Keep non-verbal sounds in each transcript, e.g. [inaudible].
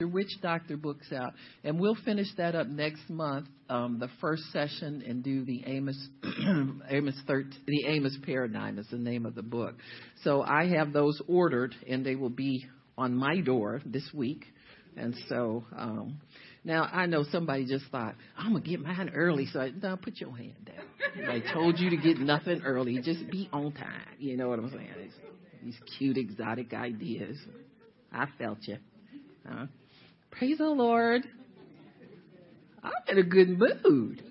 Witch Doctor books out, and we'll finish that up next month, um, the first session, and do the Amos, [clears throat] Amos 13, the Amos Paradigm is the name of the book. So I have those ordered, and they will be on my door this week. And so um, now I know somebody just thought I'm gonna get mine early, so I, no, put your hand down. I told you to get nothing early, just be on time. You know what I'm saying? These, these cute exotic ideas. I felt you. Huh? Praise the Lord. I'm in a good mood.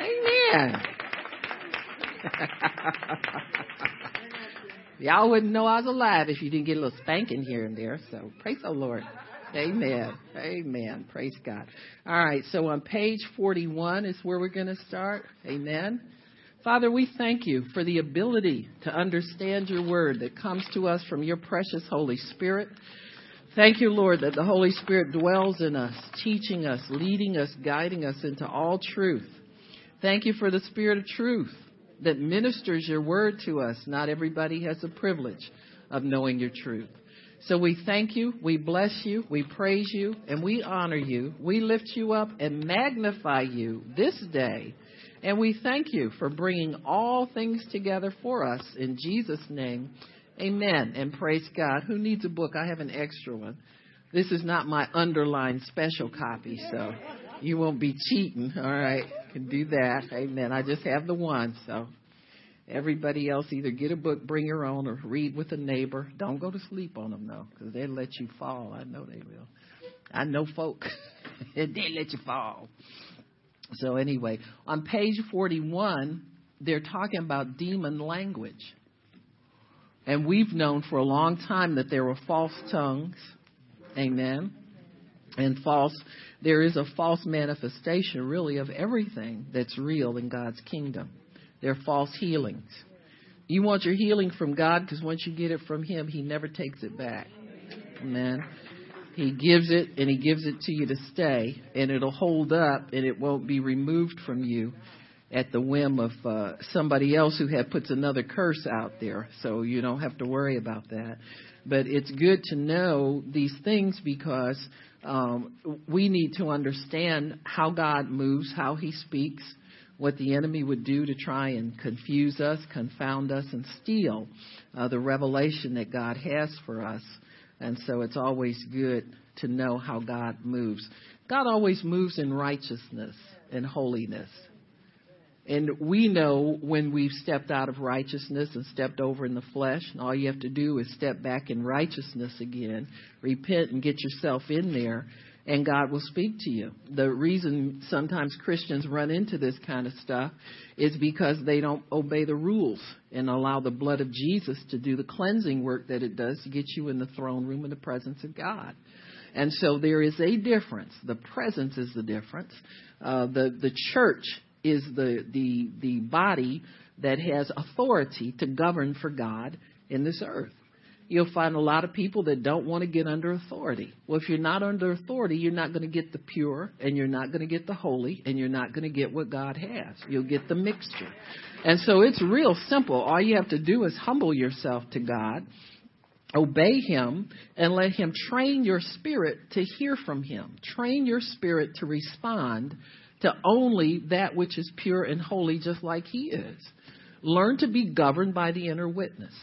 Amen. [laughs] Y'all wouldn't know I was alive if you didn't get a little spanking here and there. So praise the Lord. Amen. Amen. Praise God. All right. So on page 41 is where we're going to start. Amen. Father, we thank you for the ability to understand your word that comes to us from your precious Holy Spirit. Thank you, Lord, that the Holy Spirit dwells in us, teaching us, leading us, guiding us into all truth. Thank you for the Spirit of truth that ministers your word to us. Not everybody has the privilege of knowing your truth. So we thank you, we bless you, we praise you, and we honor you. We lift you up and magnify you this day. And we thank you for bringing all things together for us in Jesus' name. Amen. And praise God. Who needs a book? I have an extra one. This is not my underlined special copy, so you won't be cheating. All right. Can do that. Amen. I just have the one, so everybody else either get a book, bring your own, or read with a neighbor. Don't go to sleep on them though, because they'll let you fall. I know they will. I know folk. [laughs] they let you fall. So anyway, on page 41, they're talking about demon language. And we've known for a long time that there were false tongues. Amen. And false, there is a false manifestation really of everything that's real in God's kingdom. There are false healings. You want your healing from God because once you get it from Him, He never takes it back. Amen. He gives it and He gives it to you to stay, and it'll hold up and it won't be removed from you at the whim of uh, somebody else who had puts another curse out there. So you don't have to worry about that. But it's good to know these things because um, we need to understand how God moves, how He speaks, what the enemy would do to try and confuse us, confound us, and steal uh, the revelation that God has for us. And so it's always good to know how God moves. God always moves in righteousness and holiness. And we know when we've stepped out of righteousness and stepped over in the flesh, and all you have to do is step back in righteousness again, repent and get yourself in there, and God will speak to you. The reason sometimes Christians run into this kind of stuff is because they don't obey the rules and allow the blood of Jesus to do the cleansing work that it does to get you in the throne room in the presence of God. And so there is a difference. The presence is the difference. Uh, the the church is the, the, the body that has authority to govern for God in this earth. You'll find a lot of people that don't want to get under authority. Well, if you're not under authority, you're not going to get the pure, and you're not going to get the holy, and you're not going to get what God has. You'll get the mixture. And so it's real simple. All you have to do is humble yourself to God, obey Him, and let Him train your spirit to hear from Him. Train your spirit to respond to only that which is pure and holy, just like He is. Learn to be governed by the inner witness.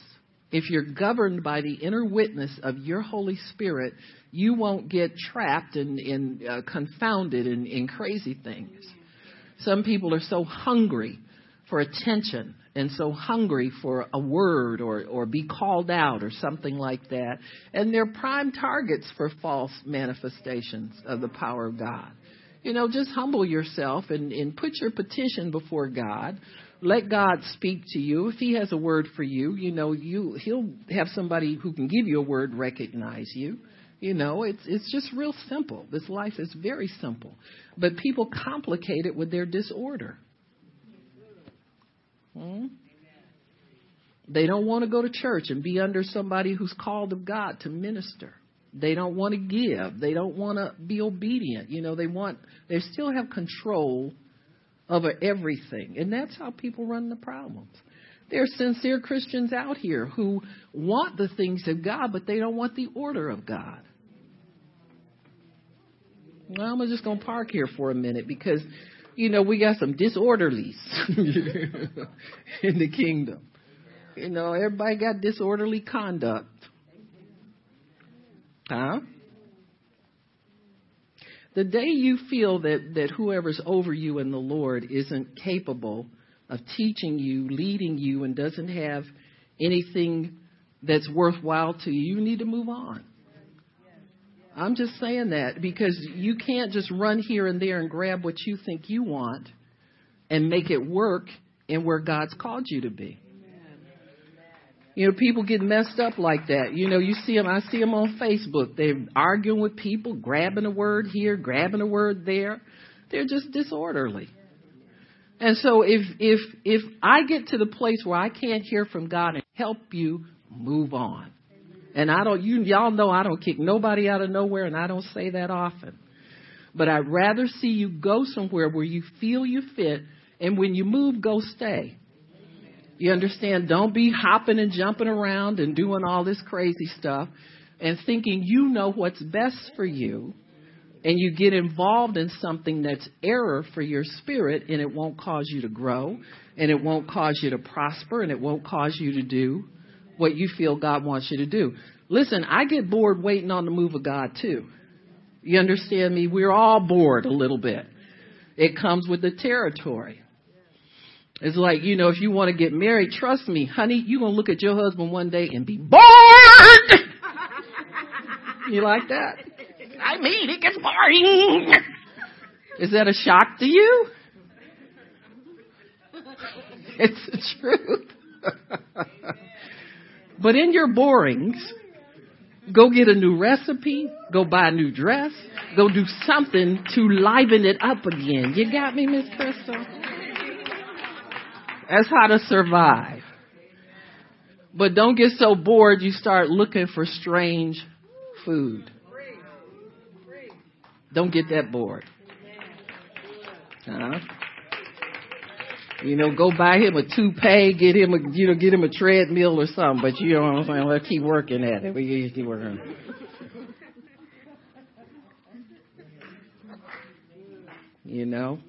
If you're governed by the inner witness of your Holy Spirit, you won't get trapped and, uh, confounded in, in crazy things. Some people are so hungry for attention and so hungry for a word or, or be called out or something like that. And they're prime targets for false manifestations of the power of God. You know, just humble yourself and, and put your petition before God. Let God speak to you. If He has a word for you, you know, you He'll have somebody who can give you a word recognize you. You know, it's it's just real simple. This life is very simple, but people complicate it with their disorder. Hmm? They don't want to go to church and be under somebody who's called of God to minister. They don't want to give. They don't want to be obedient. You know, they want, they still have control over everything. And that's how people run the problems. There are sincere Christians out here who want the things of God, but they don't want the order of God. Well, I'm just going to park here for a minute because, you know, we got some disorderlies [laughs] in the kingdom. You know, everybody got disorderly conduct. Huh? The day you feel that, that whoever's over you in the Lord isn't capable of teaching you, leading you, and doesn't have anything that's worthwhile to you, you need to move on. I'm just saying that because you can't just run here and there and grab what you think you want and make it work in where God's called you to be. You know, people get messed up like that. You know, you see them, I see them on Facebook. They're arguing with people, grabbing a word here, grabbing a word there. They're just disorderly. And so if, if, if I get to the place where I can't hear from God and help you, move on. And I don't, you, y'all know I don't kick nobody out of nowhere and I don't say that often. But I'd rather see you go somewhere where you feel you fit and when you move, go stay. You understand? Don't be hopping and jumping around and doing all this crazy stuff and thinking you know what's best for you and you get involved in something that's error for your spirit and it won't cause you to grow and it won't cause you to prosper and it won't cause you to do what you feel God wants you to do. Listen, I get bored waiting on the move of God too. You understand me? We're all bored a little bit. It comes with the territory. It's like, you know, if you want to get married, trust me, honey, you're going to look at your husband one day and be bored. [laughs] you like that? I mean, it gets boring. Is that a shock to you? [laughs] It's the truth. [laughs] But in your borings, go get a new recipe, go buy a new dress, go do something to liven it up again. You got me, Miss Crystal? That's how to survive. But don't get so bored you start looking for strange food. Don't get that bored. Huh? You know, go buy him a toupee, get him a, you know, get him a treadmill or something. But you know what I'm saying? Let's keep working at it. We keep working. You know.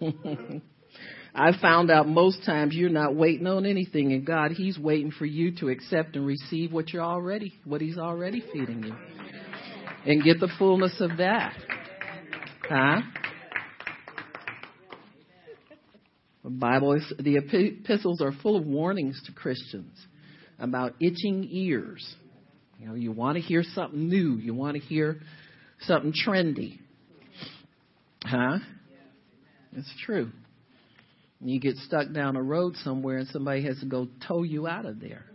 [laughs] I found out most times you're not waiting on anything and God. He's waiting for you to accept and receive what you're already, what He's already feeding you, and get the fullness of that. Huh? The Bible is, the epistles are full of warnings to Christians about itching ears. You know, you want to hear something new. You want to hear something trendy. Huh? It's true. You get stuck down a road somewhere and somebody has to go tow you out of there.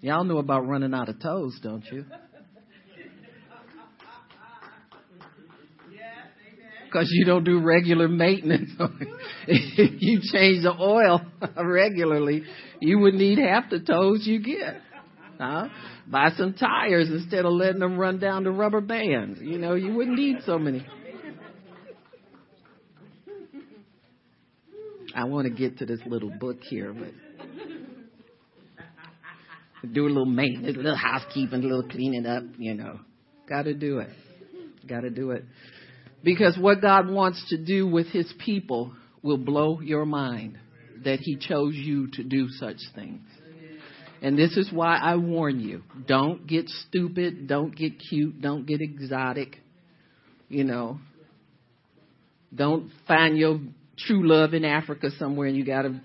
Y'all know about running out of toes, don't you? because you don't do regular maintenance. if [laughs] you change the oil [laughs] regularly, you would need half the toes you get. Huh? Buy some tires instead of letting them run down to rubber bands. You know, you wouldn't need so many. I want to get to this little book here, but do a little maintenance, a little housekeeping, a little cleaning up, you know. Got to do it. Got to do it. Because what God wants to do with his people will blow your mind that he chose you to do such things. And this is why I warn you don't get stupid, don't get cute, don't get exotic. You know, don't find your true love in Africa somewhere and you got to.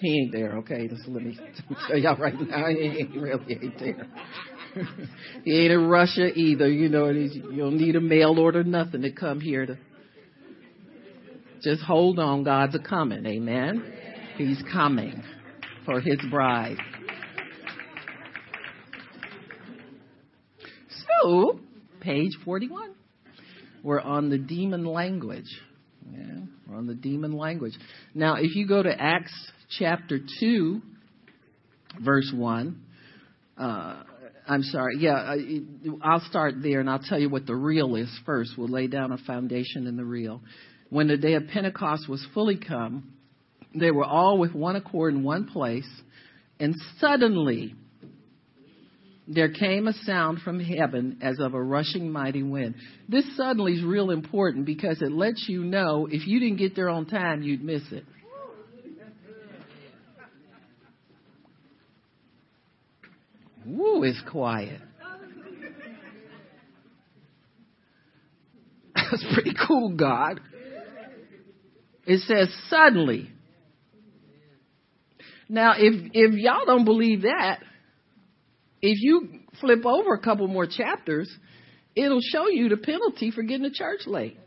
He ain't there, okay? Just let me tell y'all right now, he ain't really ain't there. [laughs] he ain't in Russia either. You know, you don't need a mail order, nothing to come here to. Just hold on. God's a coming. Amen. He's coming for his bride. So, page 41. We're on the demon language. Yeah, we're on the demon language. Now, if you go to Acts chapter 2, verse 1, uh, I'm sorry. Yeah, I'll start there and I'll tell you what the real is first. We'll lay down a foundation in the real. When the day of Pentecost was fully come, they were all with one accord in one place, and suddenly there came a sound from heaven as of a rushing mighty wind. This suddenly is real important because it lets you know if you didn't get there on time, you'd miss it. Woo, it's quiet. [laughs] That's pretty cool, God. It says suddenly. Now, if if y'all don't believe that, if you flip over a couple more chapters, it'll show you the penalty for getting to church late.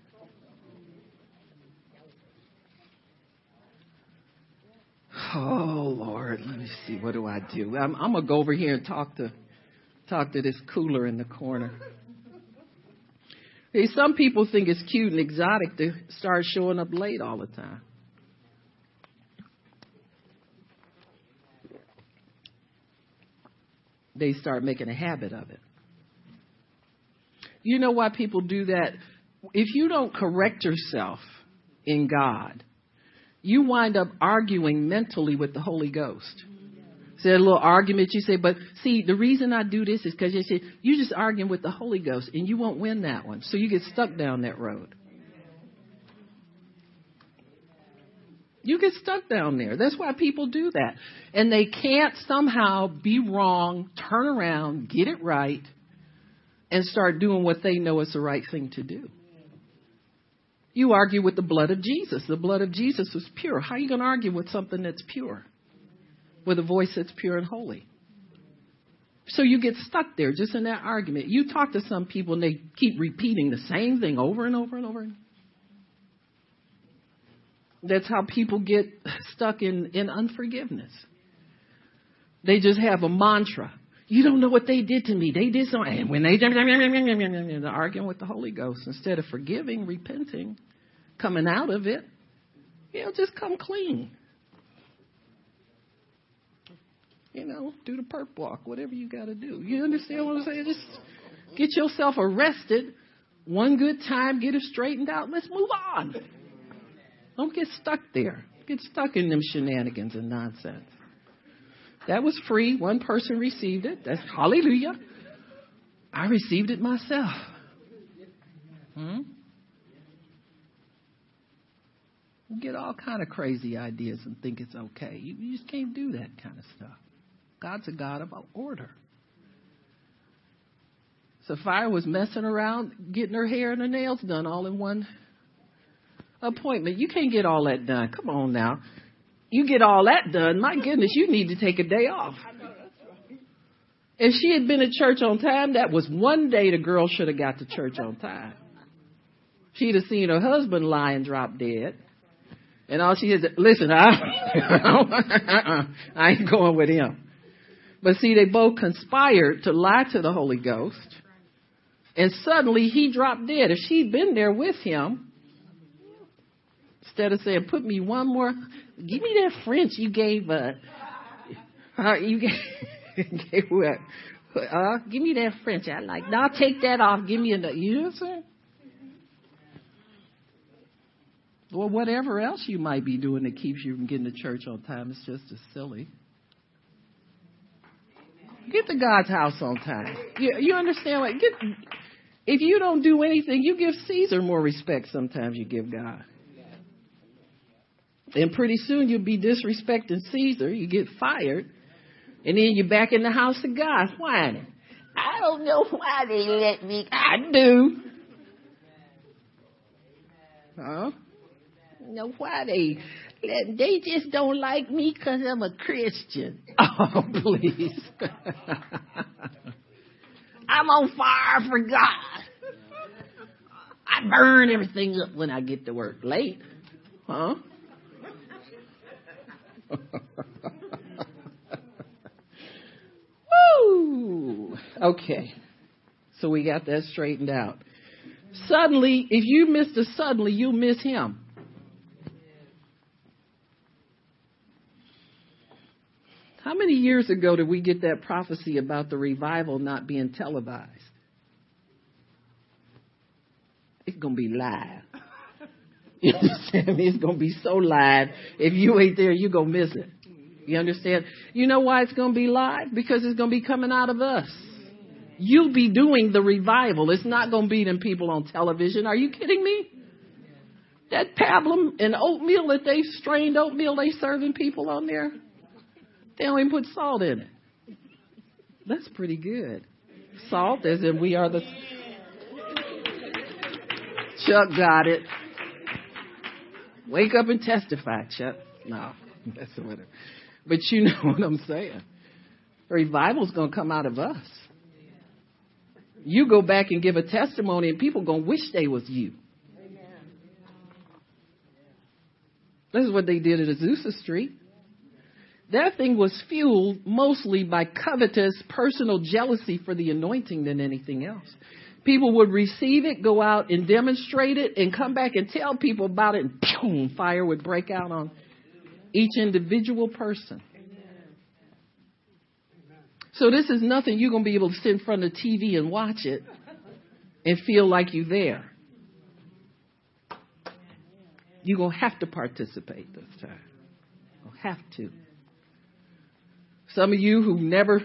Oh Lord, let me see. What do I do? I'm, I'm gonna go over here and talk to talk to this cooler in the corner. Some people think it's cute and exotic to start showing up late all the time. They start making a habit of it. You know why people do that? If you don't correct yourself in God, you wind up arguing mentally with the Holy Ghost. So a little argument you say, but see, the reason I do this is because you say you're just arguing with the Holy Ghost and you won't win that one. So you get stuck down that road. You get stuck down there. That's why people do that. And they can't somehow be wrong, turn around, get it right, and start doing what they know is the right thing to do. You argue with the blood of Jesus. The blood of Jesus was pure. How are you going to argue with something that's pure? With a voice that's pure and holy. So you get stuck there just in that argument. You talk to some people and they keep repeating the same thing over and over and over. That's how people get stuck in, in unforgiveness. They just have a mantra. You don't know what they did to me. They did something. And when they they're [laughs] arguing with the Holy Ghost instead of forgiving, repenting, coming out of it, you know, just come clean. You know, do the perp walk, whatever you got to do. You understand what I'm saying? Just get yourself arrested one good time, get it straightened out. Let's move on. Don't get stuck there. Get stuck in them shenanigans and nonsense. That was free. One person received it. That's hallelujah. I received it myself. Hmm? You get all kind of crazy ideas and think it's okay. You, you just can't do that kind of stuff. God's a God of order. Sapphira was messing around, getting her hair and her nails done all in one appointment. You can't get all that done. Come on now. You get all that done. My goodness, you need to take a day off. If she had been at church on time, that was one day the girl should have got to church on time. She'd have seen her husband lie and drop dead. And all she said, listen, I, [laughs] I ain't going with him. But see, they both conspired to lie to the Holy Ghost. And suddenly he dropped dead. If she'd been there with him, Instead of saying, put me one more, give me that French you gave, uh, [laughs] uh you [laughs] gave, what? Uh, give me that French. I like, now take that off. Give me another. You know what I'm saying? Or whatever else you might be doing that keeps you from getting to church on time is just as silly. Get to God's house on time. You, you understand what? Get, if you don't do anything, you give Caesar more respect sometimes you give God. And pretty soon you'll be disrespecting Caesar. You get fired. And then you're back in the house of God whining. I don't know why they let me. I do. Huh? know why they they just don't like me because I'm a Christian. [laughs] Oh, please. [laughs] I'm on fire for God. I burn everything up when I get to work late. Huh? Woo! Okay. So we got that straightened out. Suddenly, if you miss the suddenly, you miss him. How many years ago did we get that prophecy about the revival not being televised? It's going to be live. You understand me? It's going to be so live. If you ain't there, you're going to miss it. You understand? You know why it's going to be live? Because it's going to be coming out of us. You'll be doing the revival. It's not going to be them people on television. Are you kidding me? That pablum and oatmeal that they strained oatmeal they serving people on there, they don't even put salt in it. That's pretty good. Salt, as in we are the. Chuck got it. Wake up and testify, Chuck. No, [laughs] that's whatever. But you know [laughs] what I'm saying. Revival's going to come out of us. You go back and give a testimony, and people going to wish they was you. This is what they did at Azusa Street. That thing was fueled mostly by covetous personal jealousy for the anointing than anything else. People would receive it, go out and demonstrate it, and come back and tell people about it, and boom, fire would break out on each individual person. So this is nothing you're going to be able to sit in front of the TV and watch it and feel like you're there. You're going to have to participate this time. You'll have to. Some of you who never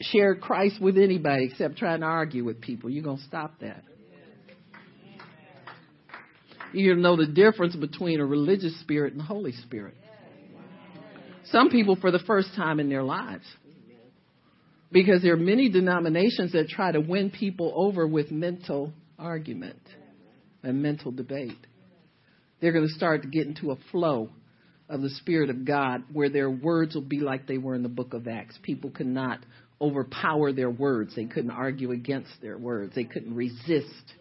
shared Christ with anybody except trying to argue with people, you're going to stop that. To know the difference between a religious spirit and the Holy Spirit. Some people for the first time in their lives. Because there are many denominations that try to win people over with mental argument and mental debate. They're going to start to get into a flow of the Spirit of God where their words will be like they were in the book of Acts. People could not overpower their words, they couldn't argue against their words, they couldn't resist.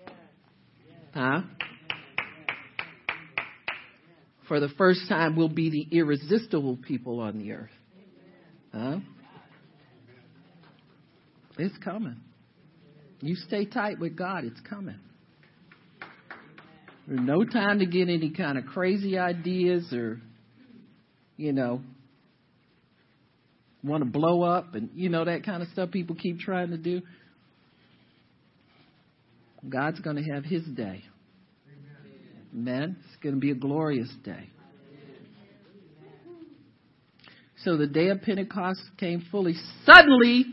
Huh? For the first time, we'll be the irresistible people on the earth. Huh? It's coming. You stay tight with God, it's coming. There's no time to get any kind of crazy ideas or, you know, want to blow up and, you know, that kind of stuff people keep trying to do. God's going to have his day. Amen. It's going to be a glorious day. So the day of Pentecost came fully suddenly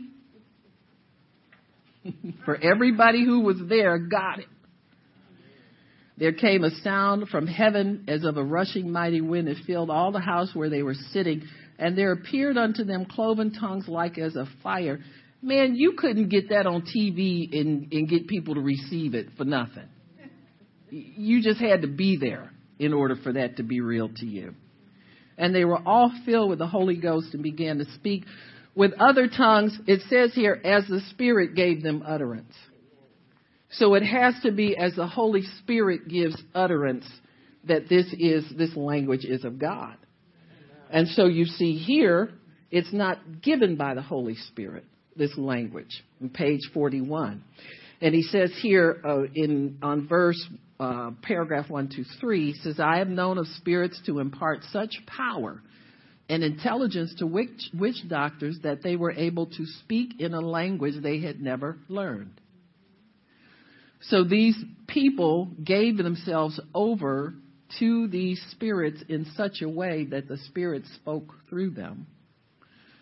[laughs] for everybody who was there got it. There came a sound from heaven as of a rushing mighty wind that filled all the house where they were sitting, and there appeared unto them cloven tongues like as of fire. Man, you couldn't get that on TV and, and get people to receive it for nothing. You just had to be there in order for that to be real to you. And they were all filled with the Holy Ghost and began to speak with other tongues. It says here, as the Spirit gave them utterance. So it has to be as the Holy Spirit gives utterance that this is this language is of God. And so you see here, it's not given by the Holy Spirit, this language, in page 41. And he says here uh, in on verse uh, paragraph one two three, he says, "I have known of spirits to impart such power and intelligence to witch, witch doctors that they were able to speak in a language they had never learned." So these people gave themselves over to these spirits in such a way that the spirits spoke through them.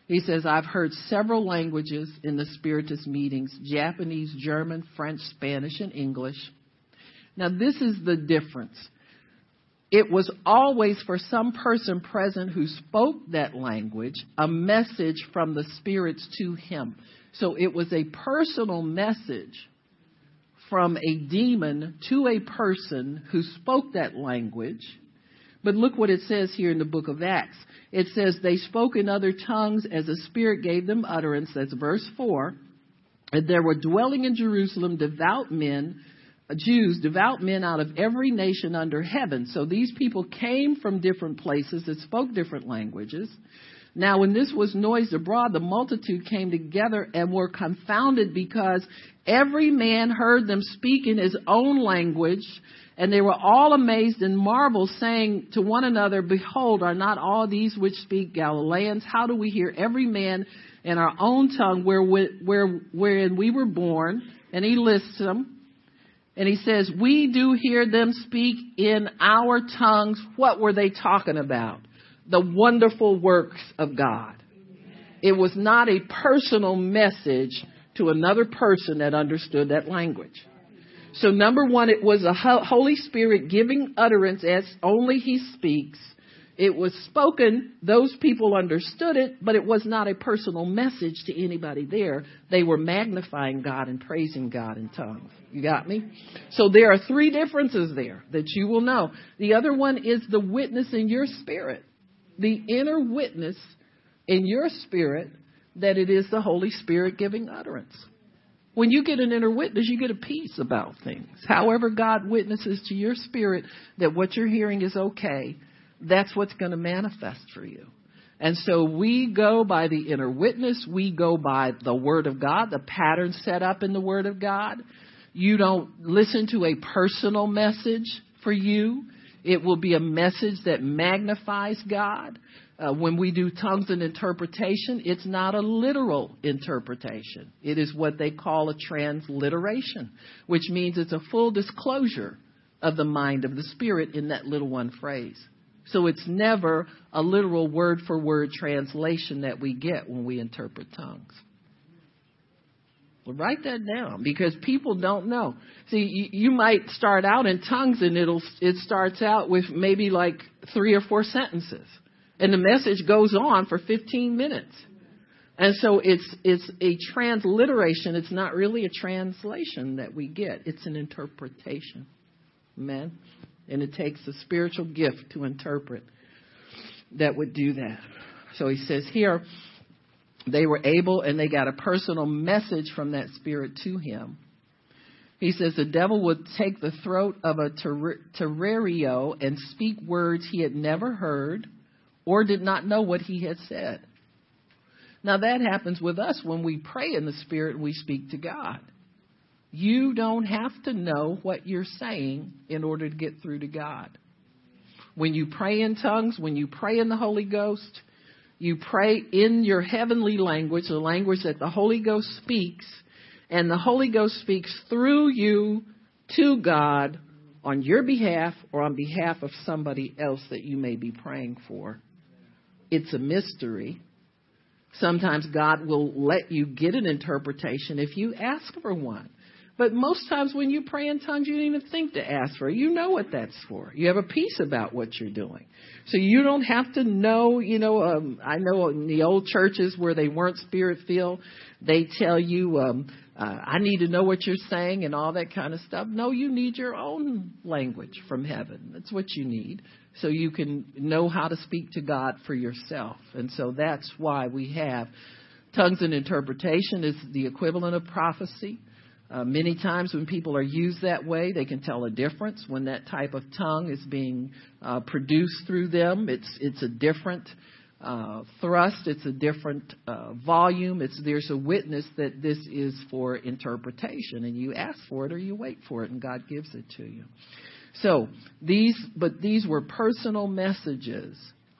He says, I've heard several languages in the Spiritist meetings Japanese, German, French, Spanish, and English. Now, this is the difference. It was always for some person present who spoke that language a message from the spirits to him. So it was a personal message from a demon to a person who spoke that language. But look what it says here in the book of Acts. It says, They spoke in other tongues as the Spirit gave them utterance. That's verse 4. And there were dwelling in Jerusalem devout men, Jews, devout men out of every nation under heaven. So these people came from different places that spoke different languages. Now, when this was noised abroad, the multitude came together and were confounded because every man heard them speak in his own language. And they were all amazed and marveled, saying to one another, Behold, are not all these which speak Galileans? How do we hear every man in our own tongue where, where, wherein we were born? And he lists them. And he says, We do hear them speak in our tongues. What were they talking about? The wonderful works of God. It was not a personal message to another person that understood that language. So number one, it was a Holy Spirit giving utterance as only He speaks. It was spoken, those people understood it, but it was not a personal message to anybody there. They were magnifying God and praising God in tongues. You got me? So there are three differences there that you will know. The other one is the witness in your spirit. The inner witness in your spirit that it is the Holy Spirit giving utterance. When you get an inner witness, you get a peace about things. However, God witnesses to your spirit that what you're hearing is okay, that's what's going to manifest for you. And so we go by the inner witness. We go by the Word of God, the pattern set up in the Word of God. You don't listen to a personal message for you. It will be a message that magnifies God. Uh, when we do tongues and interpretation, it's not a literal interpretation. It is what they call a transliteration, which means it's a full disclosure of the mind of the Spirit in that little one phrase. So it's never a literal word for word translation that we get when we interpret tongues. Write that down because people don't know. See, you, you might start out in tongues and it'll it starts out with maybe like three or four sentences and the message goes on for 15 minutes. And so it's it's a transliteration. It's not really a translation that we get. It's an interpretation. Amen. And it takes a spiritual gift to interpret that would do that. So he says here, they were able and they got a personal message from that spirit to him. He says the devil would take the throat of a terrario and speak words he had never heard or did not know what he had said. Now that happens with us when we pray in the Spirit and we speak to God. You don't have to know what you're saying in order to get through to God. When you pray in tongues, when you pray in the Holy Ghost, you pray in your heavenly language, the language that the Holy Ghost speaks, and the Holy Ghost speaks through you to God on your behalf or on behalf of somebody else that you may be praying for. It's a mystery. Sometimes God will let you get an interpretation if you ask for one. But most times when you pray in tongues, you don't even think to ask for it. You know what that's for. You have a peace about what you're doing. So you don't have to know, you know, um, I know in the old churches where they weren't spirit filled, they tell you, um, uh, I need to know what you're saying and all that kind of stuff. No, you need your own language from heaven. That's what you need so you can know how to speak to God for yourself. And so that's why we have tongues and interpretation is the equivalent of prophecy. Uh, many times when people are used that way, they can tell a difference. When that type of tongue is being uh, produced through them, it's it's a different uh, thrust, it's a different uh, volume. It's there's a witness that this is for interpretation, and you ask for it or you wait for it, and God gives it to you. So these, but these were personal messages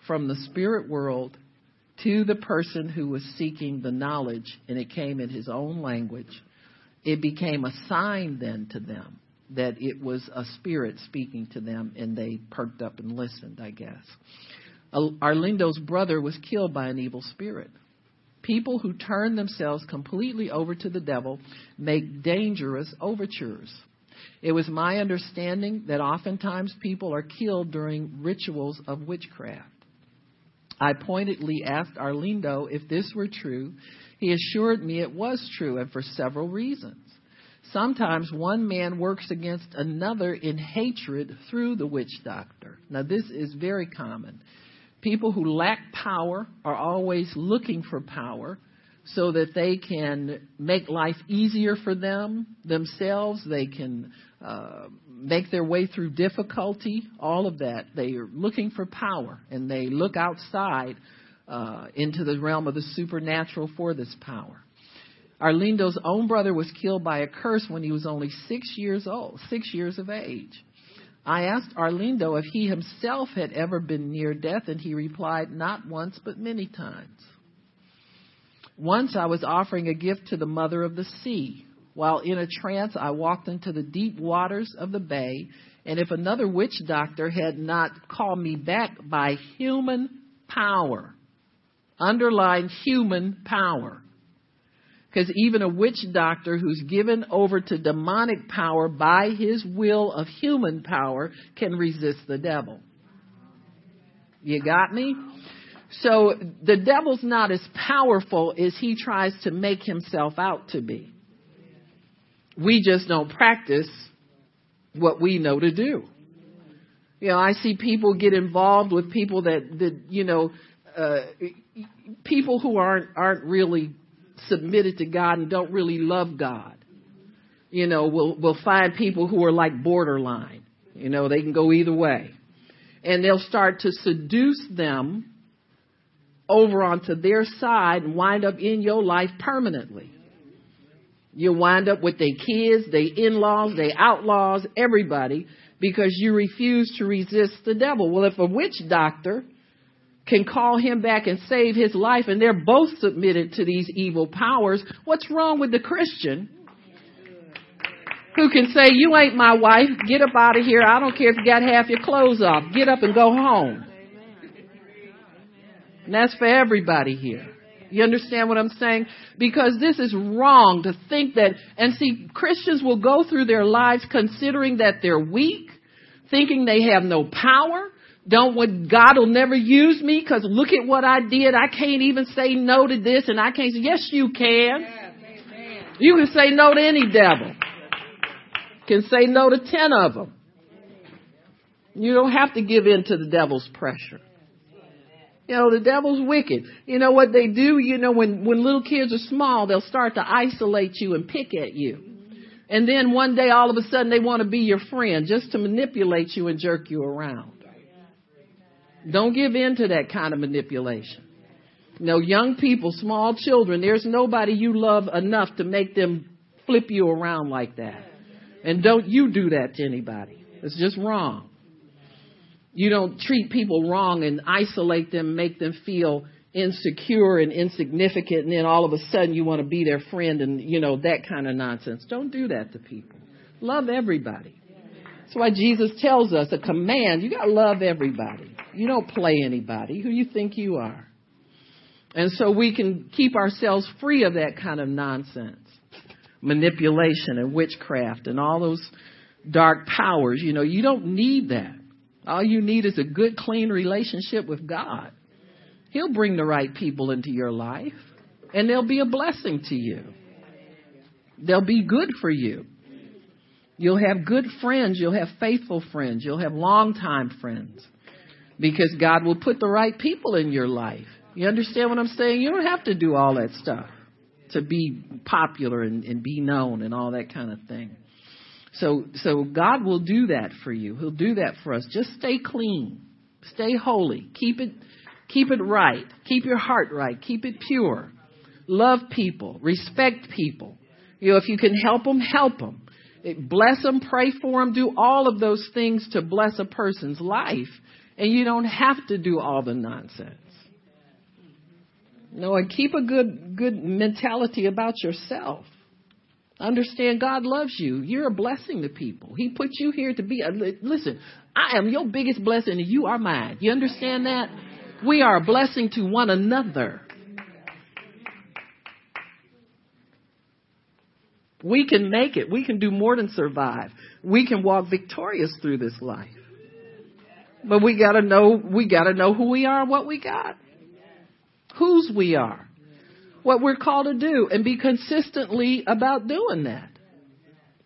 from the spirit world to the person who was seeking the knowledge, and it came in his own language. It became a sign then to them that it was a spirit speaking to them, and they perked up and listened, I guess. Arlindo's brother was killed by an evil spirit. People who turn themselves completely over to the devil make dangerous overtures. It was my understanding that oftentimes people are killed during rituals of witchcraft. I pointedly asked Arlindo if this were true. He assured me it was true, and for several reasons. Sometimes one man works against another in hatred through the witch doctor. Now, this is very common. People who lack power are always looking for power so that they can make life easier for them themselves. They can uh, make their way through difficulty, all of that. They are looking for power, and they look outside uh, into the realm of the supernatural for this power. Arlindo's own brother was killed by a curse when he was only six years old, six years of age. I asked Arlindo if he himself had ever been near death, and he replied, Not once, but many times. Once I was offering a gift to the mother of the sea. While in a trance, I walked into the deep waters of the bay, and if another witch doctor had not called me back by human power, underline human power, Because even a witch doctor who's given over to demonic power by his will of human power can resist the devil. You got me? So the devil's not as powerful as he tries to make himself out to be. We just don't practice what we know to do. You know, I see people get involved with people that, that you know, uh, people who aren't aren't really submitted to God and don't really love God. You know, we'll we'll find people who are like borderline. You know, they can go either way. And they'll start to seduce them over onto their side and wind up in your life permanently. You wind up with their kids, their in-laws, their outlaws, everybody, because you refuse to resist the devil. Well, if a witch doctor can call him back and save his life and they're both submitted to these evil powers, what's wrong with the Christian who can say, you ain't my wife, get up out of here, I don't care if you got half your clothes off, get up and go home. And that's for everybody here. You understand what I'm saying? Because this is wrong to think that, and see, Christians will go through their lives considering that they're weak, thinking they have no power, don't want God will never use me because look at what I did. I can't even say no to this and I can't say, yes you can. You can say no to any devil. Can say no to ten of them. You don't have to give in to the devil's pressure. You know, the devil's wicked. You know what they do? You know, when, when little kids are small, they'll start to isolate you and pick at you. And then one day all of a sudden they want to be your friend just to manipulate you and jerk you around. Don't give in to that kind of manipulation. Know, young people, small children, there's nobody you love enough to make them flip you around like that. And don't you do that to anybody. It's just wrong. You don't treat people wrong and isolate them, make them feel insecure and insignificant, and then all of a sudden you want to be their friend and, you know, that kind of nonsense. Don't do that to people. Love everybody. That's why Jesus tells us a command. You got to love everybody. You don't play anybody. Who you think you are? And so we can keep ourselves free of that kind of nonsense. Manipulation and witchcraft and all those dark powers. You know, you don't need that. All you need is a good, clean relationship with God. He'll bring the right people into your life and they'll be a blessing to you. They'll be good for you. You'll have good friends. You'll have faithful friends. You'll have long-time friends because God will put the right people in your life. You understand what I'm saying? You don't have to do all that stuff to be popular and, and be known and all that kind of thing. So, so God will do that for you. He'll do that for us. Just stay clean. Stay holy. Keep it, keep it right. Keep your heart right. Keep it pure. Love people. Respect people. You know, if you can help them, help them. Bless them, pray for them, do all of those things to bless a person's life. And you don't have to do all the nonsense. No, and keep a good, good mentality about yourself. Understand God loves you. You're a blessing to people. He put you here to be a, listen, I am your biggest blessing and you are mine. You understand that? We are a blessing to one another. We can make it. We can do more than survive. We can walk victorious through this life. But we gotta know, we gotta know who we are what we got. Whose we are. What we're called to do and be consistently about doing that.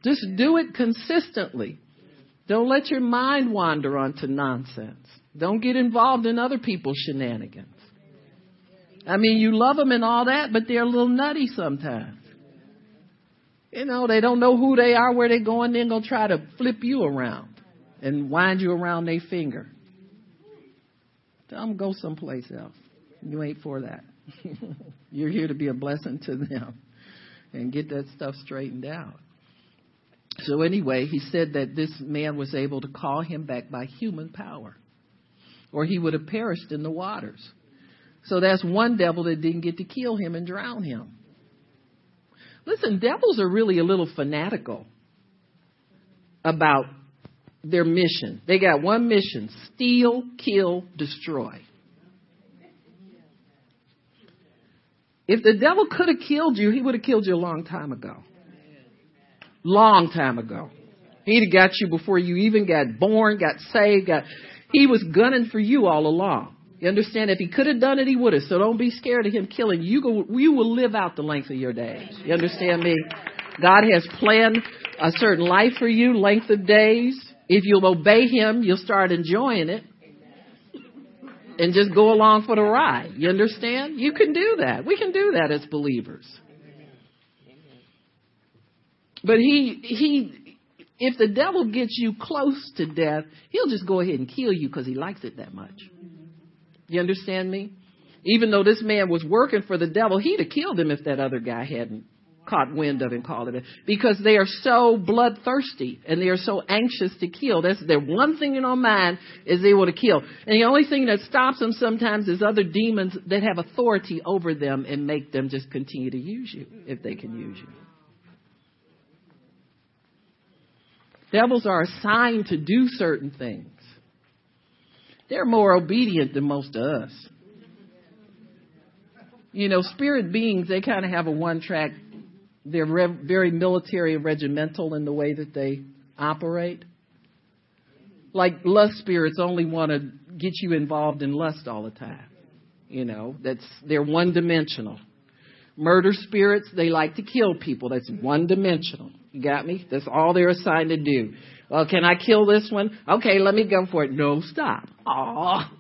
Just do it consistently. Don't let your mind wander onto nonsense. Don't get involved in other people's shenanigans. I mean, you love them and all that, but they're a little nutty sometimes. You know, they don't know who they are, where they're going, they're gonna try to flip you around and wind you around their finger. Tell them go someplace else. You ain't for that. [laughs] You're here to be a blessing to them and get that stuff straightened out. So anyway, he said that this man was able to call him back by human power, or he would have perished in the waters. So that's one devil that didn't get to kill him and drown him. Listen, devils are really a little fanatical about their mission. They got one mission steal, kill, destroy. If the devil could have killed you, he would have killed you a long time ago. Long time ago. He'd have got you before you even got born, got saved, got, he was gunning for you all along. You understand? If he could have done it, he would have. So don't be scared of him killing you. Go, you will live out the length of your days. You understand me? God has planned a certain life for you, length of days. If you'll obey him, you'll start enjoying it. And just go along for the ride. You understand? You can do that. We can do that as believers. But he, he, if the devil gets you close to death, he'll just go ahead and kill you because he likes it that much. You understand me? Even though this man was working for the devil, he'd have killed him if that other guy hadn't caught wind of and called it because they are so bloodthirsty and they are so anxious to kill. That's their one thing in their mind is they want to kill. And the only thing that stops them sometimes is other demons that have authority over them and make them just continue to use you if they can use you. Devils are assigned to do certain things. They're more obedient than most of us. You know, spirit beings, they kind of have a one track they're re- very military and regimental in the way that they operate. Like lust spirits only want to get you involved in lust all the time. You know, that's they're one dimensional. Murder spirits, they like to kill people. That's one dimensional. You got me? That's all they're assigned to do. Well, can I kill this one? Okay, let me go for it. No, stop. Aw.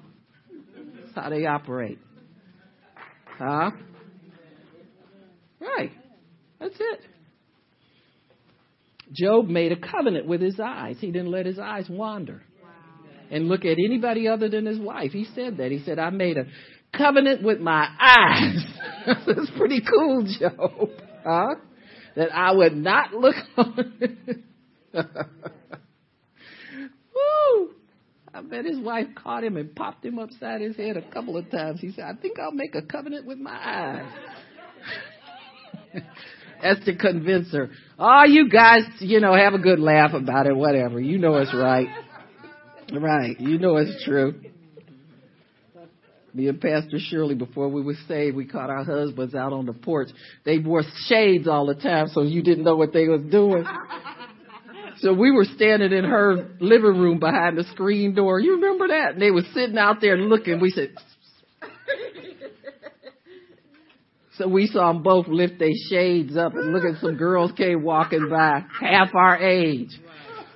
That's how they operate. Huh? Right. That's it. Job made a covenant with his eyes. He didn't let his eyes wander and look at anybody other than his wife. He said that. He said, I made a covenant with my eyes. [laughs] That's pretty cool, Job. Huh? That I would not look [laughs] on. Woo! I bet his wife caught him and popped him upside his head a couple of times. He said, I think I'll make a covenant with my eyes. [laughs] That's to convince her. Oh, you guys, you know, have a good laugh about it, whatever. You know it's right. Right. You know it's true. Me and Pastor Shirley, before we were saved, we caught our husbands out on the porch. They wore shades all the time, so you didn't know what they was doing. So we were standing in her living room behind the screen door. You remember that? And they were sitting out there looking. We said, So we saw them both lift their shades up and look at some girls came walking by, half our age.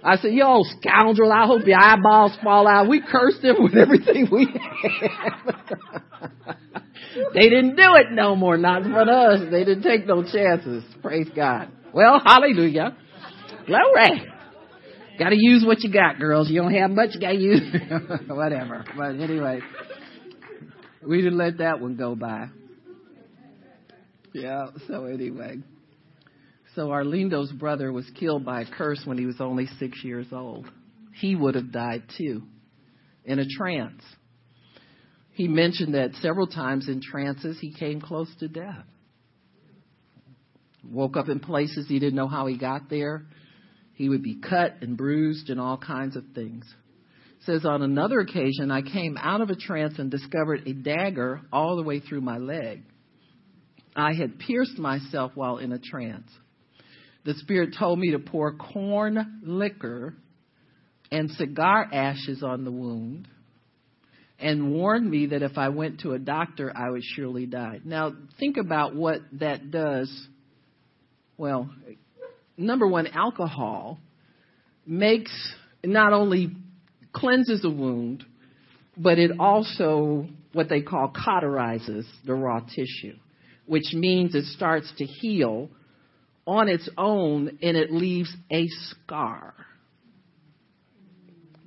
I said, yo, scoundrel, I hope your eyeballs fall out. We cursed them with everything we had. [laughs] they didn't do it no more, not for us. They didn't take no chances. Praise God. Well, hallelujah. Glory. Gotta use what you got, girls. You don't have much, you gotta use [laughs] whatever. But anyway, we didn't let that one go by. Yeah, so anyway. So Arlindo's brother was killed by a curse when he was only six years old. He would have died too, in a trance. He mentioned that several times in trances he came close to death. Woke up in places he didn't know how he got there. He would be cut and bruised and all kinds of things. Says on another occasion I came out of a trance and discovered a dagger all the way through my leg. I had pierced myself while in a trance. The Spirit told me to pour corn liquor and cigar ashes on the wound and warned me that if I went to a doctor, I would surely die. Now, think about what that does. Well, number one, alcohol makes not only cleanses a wound, but it also what they call cauterizes the raw tissue which means it starts to heal on its own and it leaves a scar.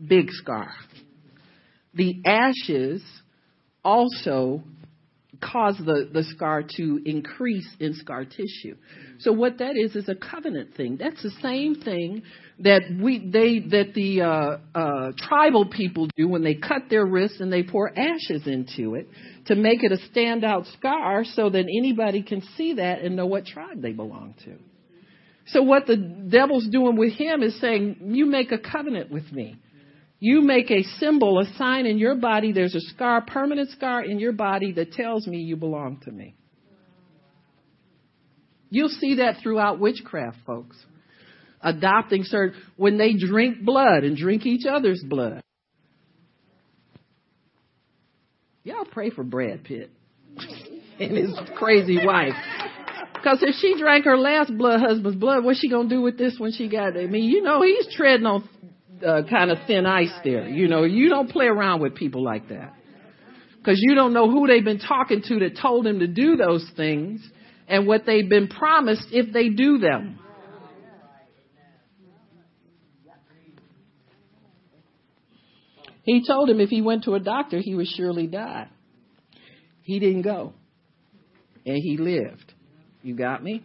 Big scar. The ashes also cause the, the scar to increase in scar tissue. So what that is is a covenant thing. That's the same thing that we they that the uh, uh, tribal people do when they cut their wrists and they pour ashes into it to make it a standout scar so that anybody can see that and know what tribe they belong to. So what the devil's doing with him is saying, you make a covenant with me. You make a symbol, a sign in your body. There's a scar, permanent scar in your body that tells me you belong to me. You'll see that throughout witchcraft, folks. Adopting certain, when they drink blood and drink each other's blood. Y'all pray for Brad Pitt [laughs] and his crazy wife. Because if she drank her last blood husband's blood, what's she gonna do with this when she got? It? I mean, you know, he's treading on uh, kind of thin ice there. You know, you don't play around with people like that because you don't know who they've been talking to that told them to do those things and what they've been promised if they do them. He told him if he went to a doctor, he would surely die. He didn't go. And he lived. You got me?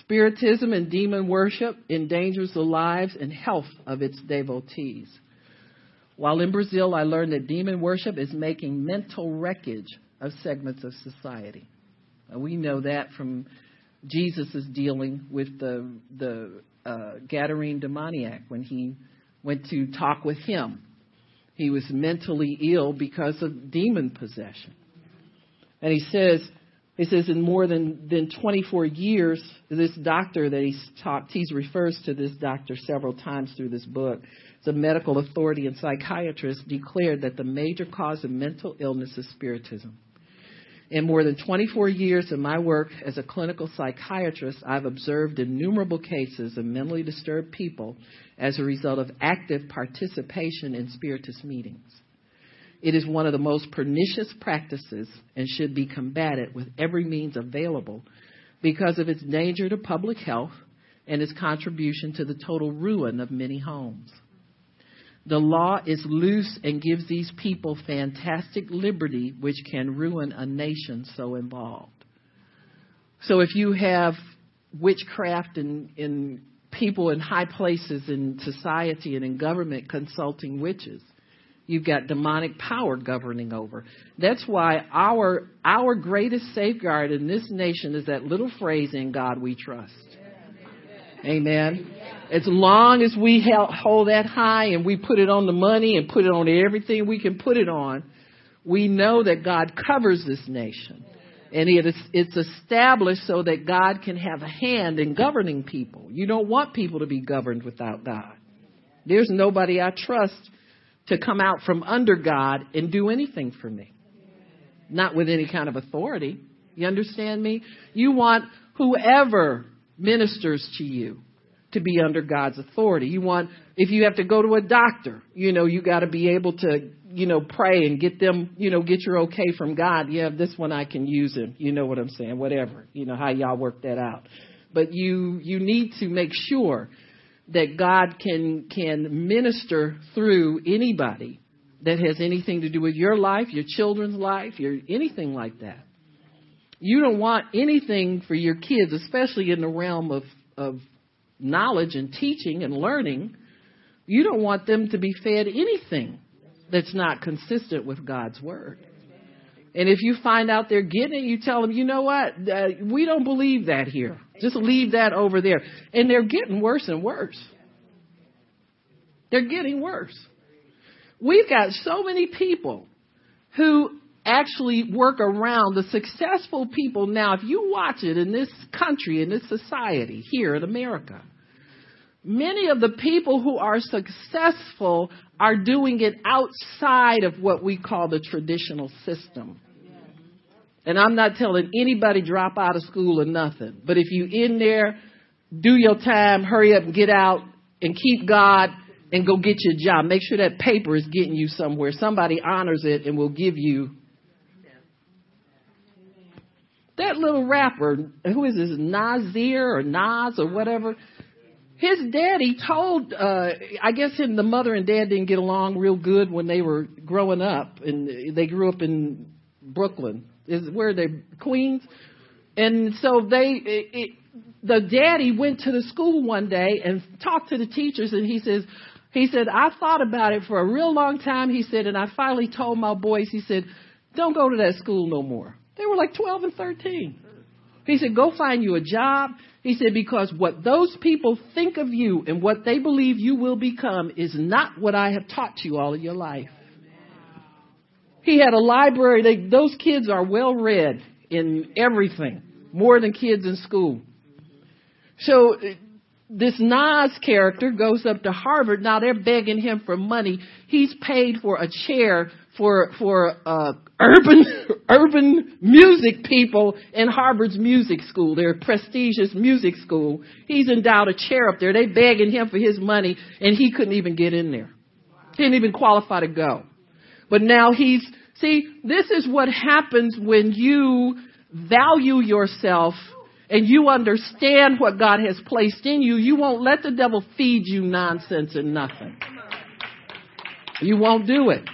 Spiritism and demon worship endangers the lives and health of its devotees. While in Brazil, I learned that demon worship is making mental wreckage of segments of society. We know that from Jesus' dealing with the the uh, Gadarene demoniac when he went to talk with him. He was mentally ill because of demon possession. And he says, he says in more than, than 24 years, this doctor that he's talked, he refers to this doctor several times through this book. The medical authority and psychiatrist declared that the major cause of mental illness is spiritism. In more than 24 years of my work as a clinical psychiatrist, I've observed innumerable cases of mentally disturbed people as a result of active participation in spiritist meetings. It is one of the most pernicious practices and should be combated with every means available because of its danger to public health and its contribution to the total ruin of many homes. The law is loose and gives these people fantastic liberty, which can ruin a nation so involved. So if you have witchcraft and, and people in high places in society and in government consulting witches, You've got demonic power governing over. That's why our our greatest safeguard in this nation is that little phrase in God we trust. Amen. As long as we hold that high and we put it on the money and put it on everything we can put it on, we know that God covers this nation. And it is, it's established so that God can have a hand in governing people. You don't want people to be governed without God. There's nobody I trust to come out from under God and do anything for me. Not with any kind of authority. You understand me? You want whoever ministers to you to be under God's authority. You want, if you have to go to a doctor, you know, you got to be able to, you know, pray and get them, you know, get your okay from God. Yeah, this one I can use him. You know what I'm saying? Whatever. You know how y'all work that out. But you, you need to make sure that God can can minister through anybody that has anything to do with your life, your children's life, your anything like that. You don't want anything for your kids, especially in the realm of of knowledge and teaching and learning. You don't want them to be fed anything that's not consistent with God's word. And if you find out they're getting it, you tell them, you know what? Uh, we don't believe that here. Just leave that over there. And they're getting worse and worse. They're getting worse. We've got so many people who actually work around the successful people now. If you watch it in this country, in this society here in America, many of the people who are successful are doing it outside of what we call the traditional system. And I'm not telling anybody drop out of school or nothing. But if you in there, do your time, hurry up and get out and keep God and go get your job. Make sure that paper is getting you somewhere. Somebody honors it and will give you. That little rapper, who is this, Nasir or Nas or whatever, his daddy told, uh, I guess him, the mother and dad didn't get along real good when they were growing up, and they grew up in Brooklyn. Is where they Queens, and so they. It, it, the daddy went to the school one day and talked to the teachers, and he says, he said, I thought about it for a real long time. He said, and I finally told my boys, he said, don't go to that school no more. They were like 12 and 13. He said, go find you a job. He said, because what those people think of you and what they believe you will become is not what I have taught you all of your life. He had a library. They, those kids are well read in everything. more than kids in school. So this Nas character goes up to Harvard. Now they're begging him for money. He's paid for a chair for for uh, urban [laughs] urban music people in Harvard's music school, their prestigious music school. He's endowed a chair up there. They begging him for his money, and he couldn't even get in there. He didn't even qualify to go. But now he's see. This is what happens when you value yourself and you understand what God has placed in you, you won't let the devil feed you nonsense and nothing. You won't do it.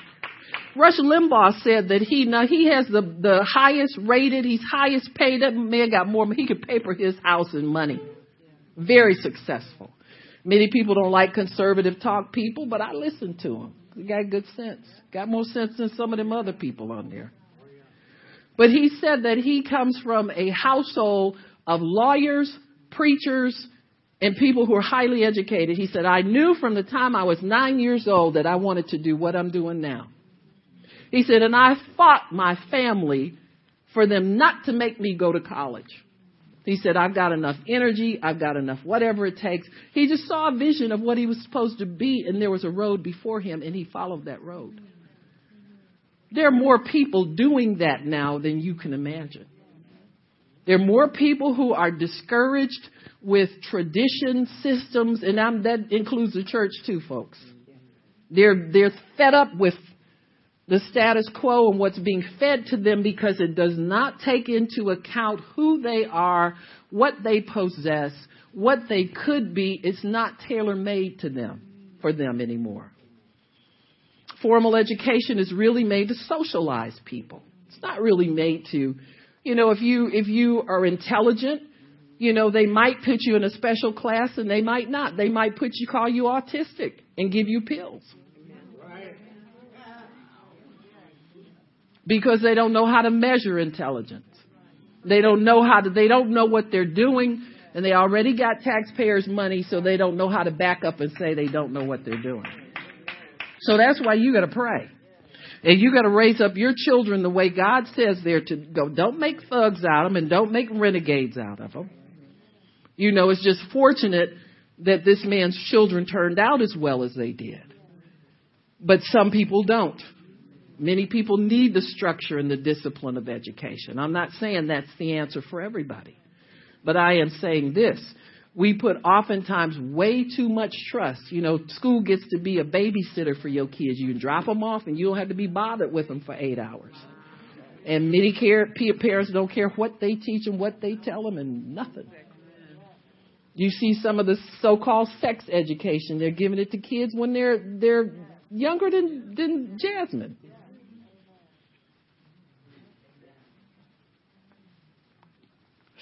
Rush Limbaugh said that he now he has the the highest rated, he's highest paid. That man got more. He could pay for his house and money. Very successful. Many people don't like conservative talk people, but I listen to him. He got good sense. Got more sense than some of them other people on there. But he said that he comes from a household of lawyers, preachers, and people who are highly educated. He said, I knew from the time I was nine years old that I wanted to do what I'm doing now. He said, and I fought my family for them not to make me go to college. He said, I've got enough energy. I've got enough whatever it takes. He just saw a vision of what he was supposed to be, and there was a road before him, and he followed that road. There are more people doing that now than you can imagine. There are more people who are discouraged with tradition systems, and I'm, that includes the church too, folks. They're, they're fed up with the status quo and what's being fed to them because it does not take into account who they are, what they possess, what they could be. It's not tailor made to them, for them anymore. Formal education is really made to socialize people. It's not really made to, you know, if you, if you are intelligent, you know, they might put you in a special class and they might not. They might put you, call you autistic and give you pills. Because they don't know how to measure intelligence. They don't know how to, they don't know what they're doing and they already got taxpayers money so they don't know how to back up and say they don't know what they're doing. So that's why you gotta pray. And you gotta raise up your children the way God says they're to go. Don't make thugs out of them and don't make renegades out of them. You know, it's just fortunate that this man's children turned out as well as they did. But some people don't. Many people need the structure and the discipline of education. I'm not saying that's the answer for everybody. But I am saying this. We put oftentimes way too much trust. You know, school gets to be a babysitter for your kids. You can drop them off and you don't have to be bothered with them for eight hours. And many care, parents don't care what they teach and what they tell them, and nothing. You see some of the so-called sex education. They're giving it to kids when they're they're younger than than Jasmine.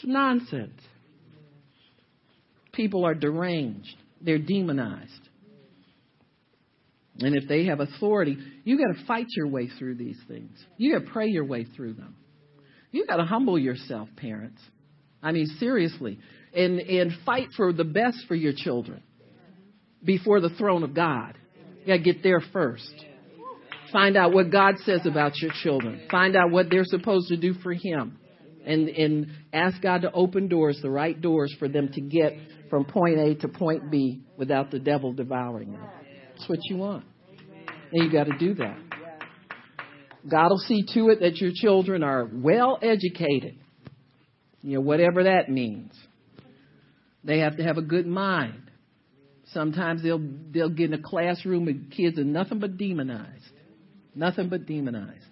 Nonsense. People are deranged. They're demonized. And if they have authority, you got to fight your way through these things. You got to pray your way through them. You got to humble yourself, parents. I mean, seriously, and and fight for the best for your children before the throne of God. You got to get there first. Find out what God says about your children. Find out what they're supposed to do for Him and, and ask God to open doors, the right doors for them to get from point A to point B without the devil devouring them. That's what you want. And you got to do that. God will see to it that your children are well educated. You know, whatever that means. They have to have a good mind. Sometimes they'll they'll get in a classroom with kids and nothing but demonized. Nothing but demonized.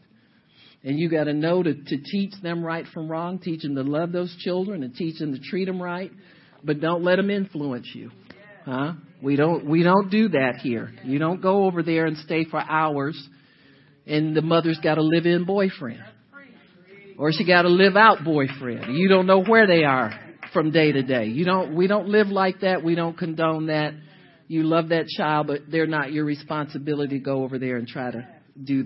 And you got to know to, to teach them right from wrong, teach them to love those children and teach them to treat them right, but don't let them influence you. Huh? We don't, we don't do that here. You don't go over there and stay for hours and the mother's got a live in boyfriend. Or she got a live out boyfriend. You don't know where they are from day to day. You don't, we don't live like that. We don't condone that. You love that child, but they're not your responsibility to go over there and try to do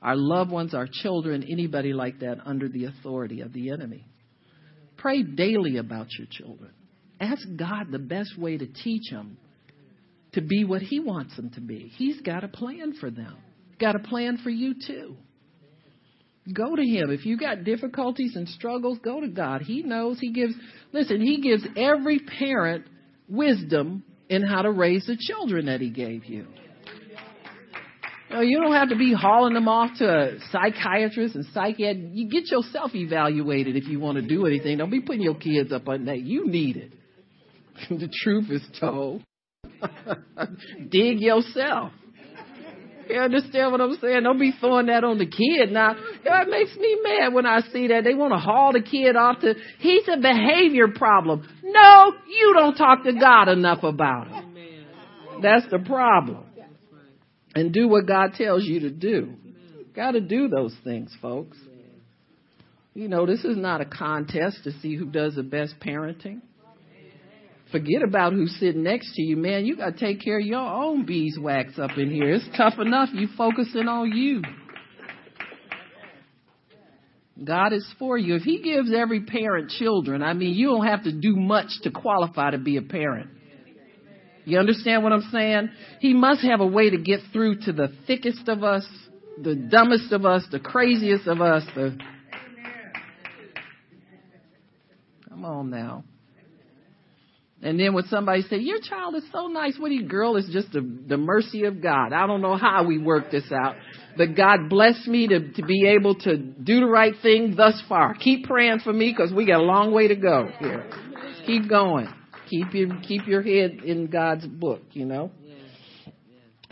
our loved ones, our children, anybody like that under the authority of the enemy. Pray daily about your children. Ask God the best way to teach them to be what He wants them to be. He's got a plan for them. Got a plan for you too. Go to Him. If you've got difficulties and struggles, go to God. He knows. He gives, listen, He gives every parent wisdom in how to raise the children that He gave you. You, know, you don't have to be hauling them off to a psychiatrist and psychiatrist. You get yourself evaluated if you want to do anything. Don't be putting your kids up on that. You need it. [laughs] the truth is told. [laughs] Dig yourself. You understand what I'm saying? Don't be throwing that on the kid. Now, that makes me mad when I see that. They want to haul the kid off to, he's a behavior problem. No, you don't talk to God enough about it. That's the problem. And do what God tells you to do. Got to do those things, folks. You know, this is not a contest to see who does the best parenting. Forget about who's sitting next to you, man. You got to take care of your own beeswax up in here. It's tough enough you focusing on you. God is for you. If He gives every parent children, I mean, you don't have to do much to qualify to be a parent. You understand what I'm saying? He must have a way to get through to the thickest of us, the dumbest of us, the craziest of us. The... Come on now. And then when somebody say, your child is so nice, what you girl is just the, the mercy of God. I don't know how we work this out, but God bless me to, to be able to do the right thing thus far. Keep praying for me because we got a long way to go here. Keep going. Keep your, keep your head in God's book, you know?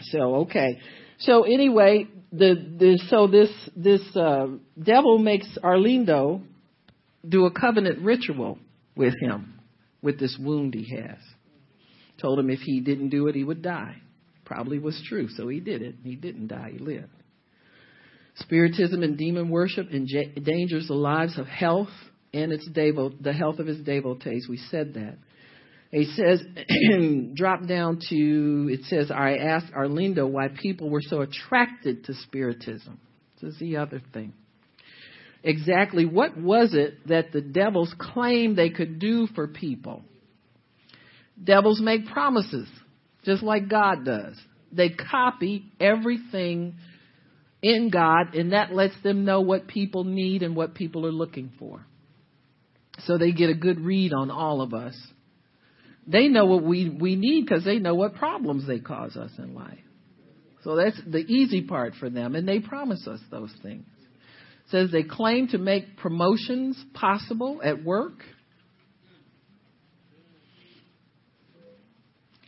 So, okay. So anyway, the, the, so this, this, uh, devil makes Arlindo do a covenant ritual with him with this wound he has. Told him if he didn't do it, he would die. Probably was true, so he did it. He didn't die, he lived. Spiritism and demon worship endangers the lives of health and its devo- the health of his devotees. We said that. He says, [clears throat] drop down to, it says, I asked Arlindo why people were so attracted to Spiritism. This is the other thing exactly what was it that the devils claimed they could do for people. Devils make promises, just like God does. They copy everything in God, and that lets them know what people need and what people are looking for. So they get a good read on all of us. They know what we, we need because they know what problems they cause us in life. So that's the easy part for them, and they promise us those things says they claim to make promotions possible at work.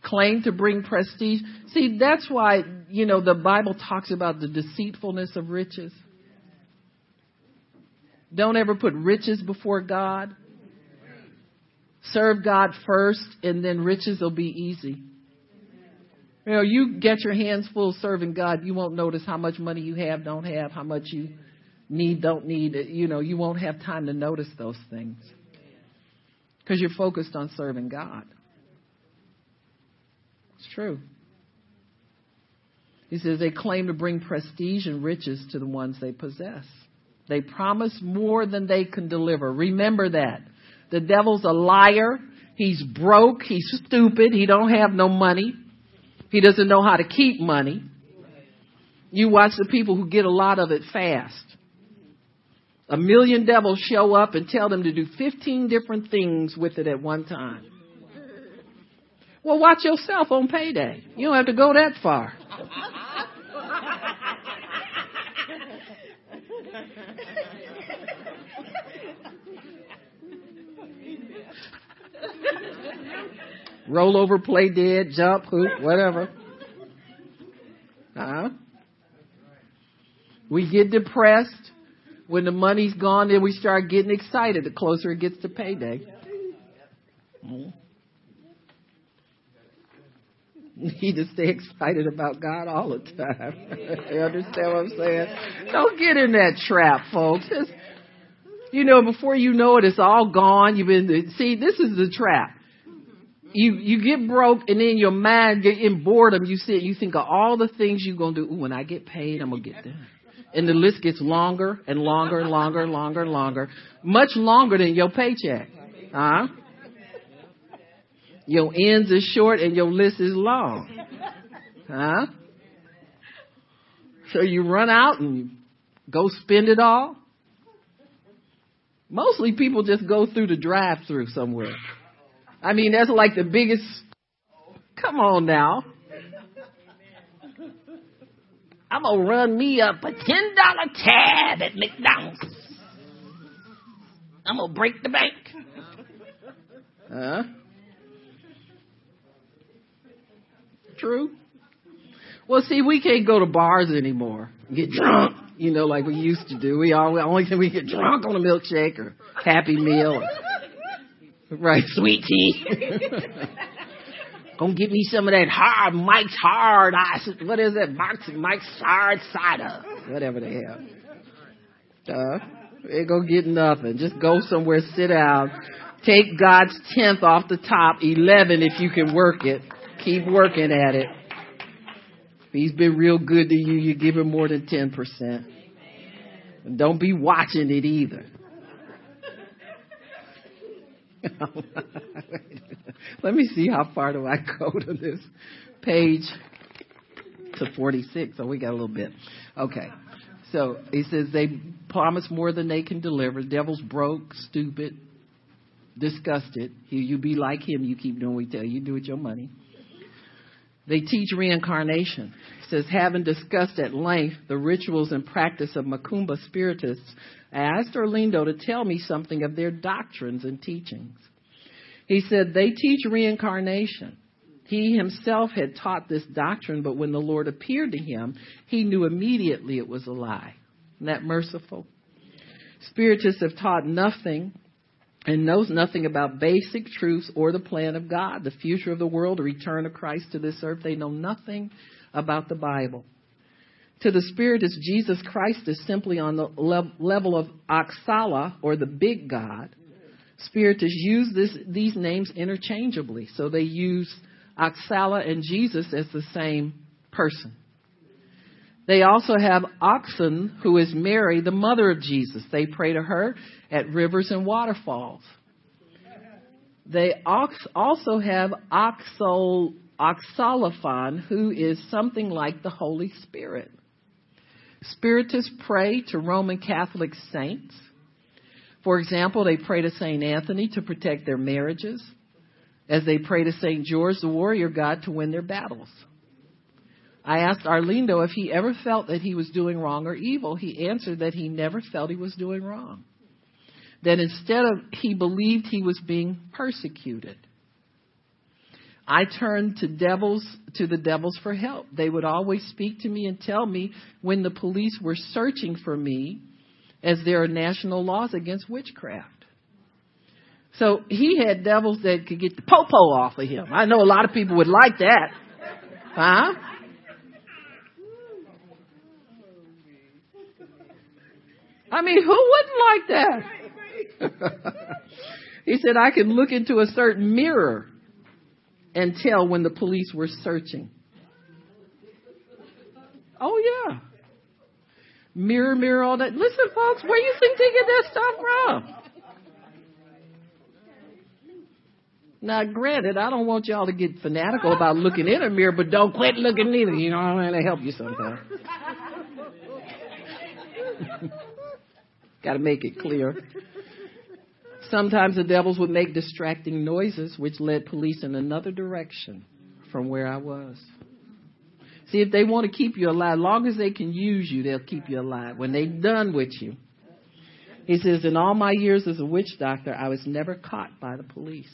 Claim to bring prestige. See, that's why, you know, the Bible talks about the deceitfulness of riches. Don't ever put riches before God. Serve God first, and then riches will be easy. You know, you get your hands full serving God, you won't notice how much money you have, don't have, how much you need, don't need, you know, you won't have time to notice those things because you're focused on serving God. It's true. He says they claim to bring prestige and riches to the ones they possess. They promise more than they can deliver. Remember that. The devil's a liar. He's broke. He's stupid. He don't have no money. He doesn't know how to keep money. You watch the people who get a lot of it fast. A million devils show up and tell them to do 15 different things with it at one time. Well, watch yourself on payday. You don't have to go that far. Roll over, play dead, jump, hoop, whatever. Uh-huh. We get depressed when the money's gone, then we start getting excited the closer it gets to payday. Mm-hmm. [laughs] Need to stay excited about God all the time. [laughs] you understand what I'm saying? Don't get in that trap, folks. You know, before you know it, it's all gone. You've been, see, this is the trap. You, you get broke and then your mind get in boredom. You sit, you think of all the things you're to do. Ooh, when I get paid, I'm to get that and the list gets longer and longer and longer and longer and longer, much longer than your paycheck. Huh? Your ends is short and your list is long. Huh? So you run out and you go spend it all. Mostly people just go through the drive through somewhere. I mean, that's like the biggest. Come on now. I'm gonna run me up a ten dollar tab at McDonald's. I'm gonna break the bank. Huh? True. Well, see, we can't go to bars anymore. Get drunk, you know, like we used to do. We all only can we get drunk on a milkshake or Happy Meal, or, right? [laughs] Sweet tea. Gonna get me some of that hard Mike's hard ice. What is it? Mike's Mike's hard cider, whatever the hell. Uh, ain't gonna get nothing. Just go somewhere, sit down, take God's tenth off the top, eleven if you can work it. Keep working at it. If he's been real good to you, you give him more than 10%. And don't be watching it either. [laughs] Let me see how far do I go to this page to 46. So we got a little bit. Okay. So he says they promise more than they can deliver. Devil's broke, stupid, disgusted. You be like him. You keep doing what he tell you. Do with your money. They teach reincarnation. Says, having discussed at length the rituals and practice of Macumba spiritists, I asked Arlindo to tell me something of their doctrines and teachings. He said, they teach reincarnation. He himself had taught this doctrine, but when the Lord appeared to him, he knew immediately it was a lie. Isn't that merciful? Spiritists have taught nothing and knows nothing about basic truths or the plan of God, the future of the world, the return of Christ to this earth. They know nothing about the Bible. To the Spiritist, Jesus Christ is simply on the level of Oxala, or the big God. Spiritists use this, these names interchangeably. So they use Oxala and Jesus as the same person. They also have Oxen, who is Mary, the mother of Jesus. They pray to her at rivers and waterfalls. They also have Oxol, Oxolophon, who is something like the Holy Spirit. Spiritists pray to Roman Catholic saints. For example, they pray to St. Anthony to protect their marriages, as they pray to St. George, the warrior god, to win their battles. I asked Arlindo if he ever felt that he was doing wrong or evil. He answered that he never felt he was doing wrong. That instead of, he believed he was being persecuted. I turned to devils, to the devils for help. They would always speak to me and tell me when the police were searching for me, as there are national laws against witchcraft. So he had devils that could get the popo off of him. I know a lot of people would like that. Huh? I mean, who wouldn't like that? [laughs] he said, I can look into a certain mirror and tell when the police were searching. Oh, yeah. Mirror, mirror, all that. Listen, folks, where you think they get that stuff from? Now, granted, I don't want y'all to get fanatical about looking in a mirror, but don't quit looking either. You know, I'm going to help you sometimes. [laughs] Got to make it clear. Sometimes the devils would make distracting noises, which led police in another direction from where I was. See, if they want to keep you alive, long as they can use you, they'll keep you alive. When they're done with you, he says, in all my years as a witch doctor, I was never caught by the police.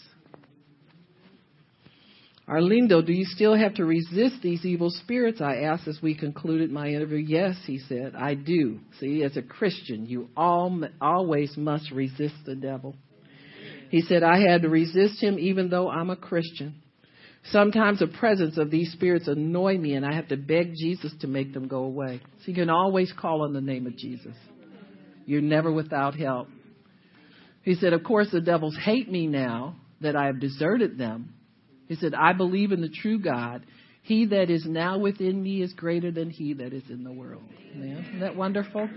Arlindo, do you still have to resist these evil spirits? I asked as we concluded my interview. Yes, he said, I do. See, as a Christian, you all, always must resist the devil. He said, I had to resist him even though I'm a Christian. Sometimes the presence of these spirits annoy me and I have to beg Jesus to make them go away. So you can always call on the name of Jesus. You're never without help. He said, of course the devils hate me now that I have deserted them he said, I believe in the true God. He that is now within me is greater than he that is in the world. Isn't that wonderful?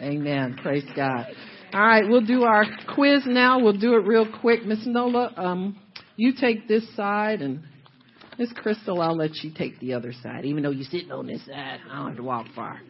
Amen. Praise God. All right, we'll do our quiz now. We'll do it real quick. Miss Nola, um, you take this side, and Miss Crystal, I'll let you take the other side. Even though you're sitting on this side, I don't have to walk far.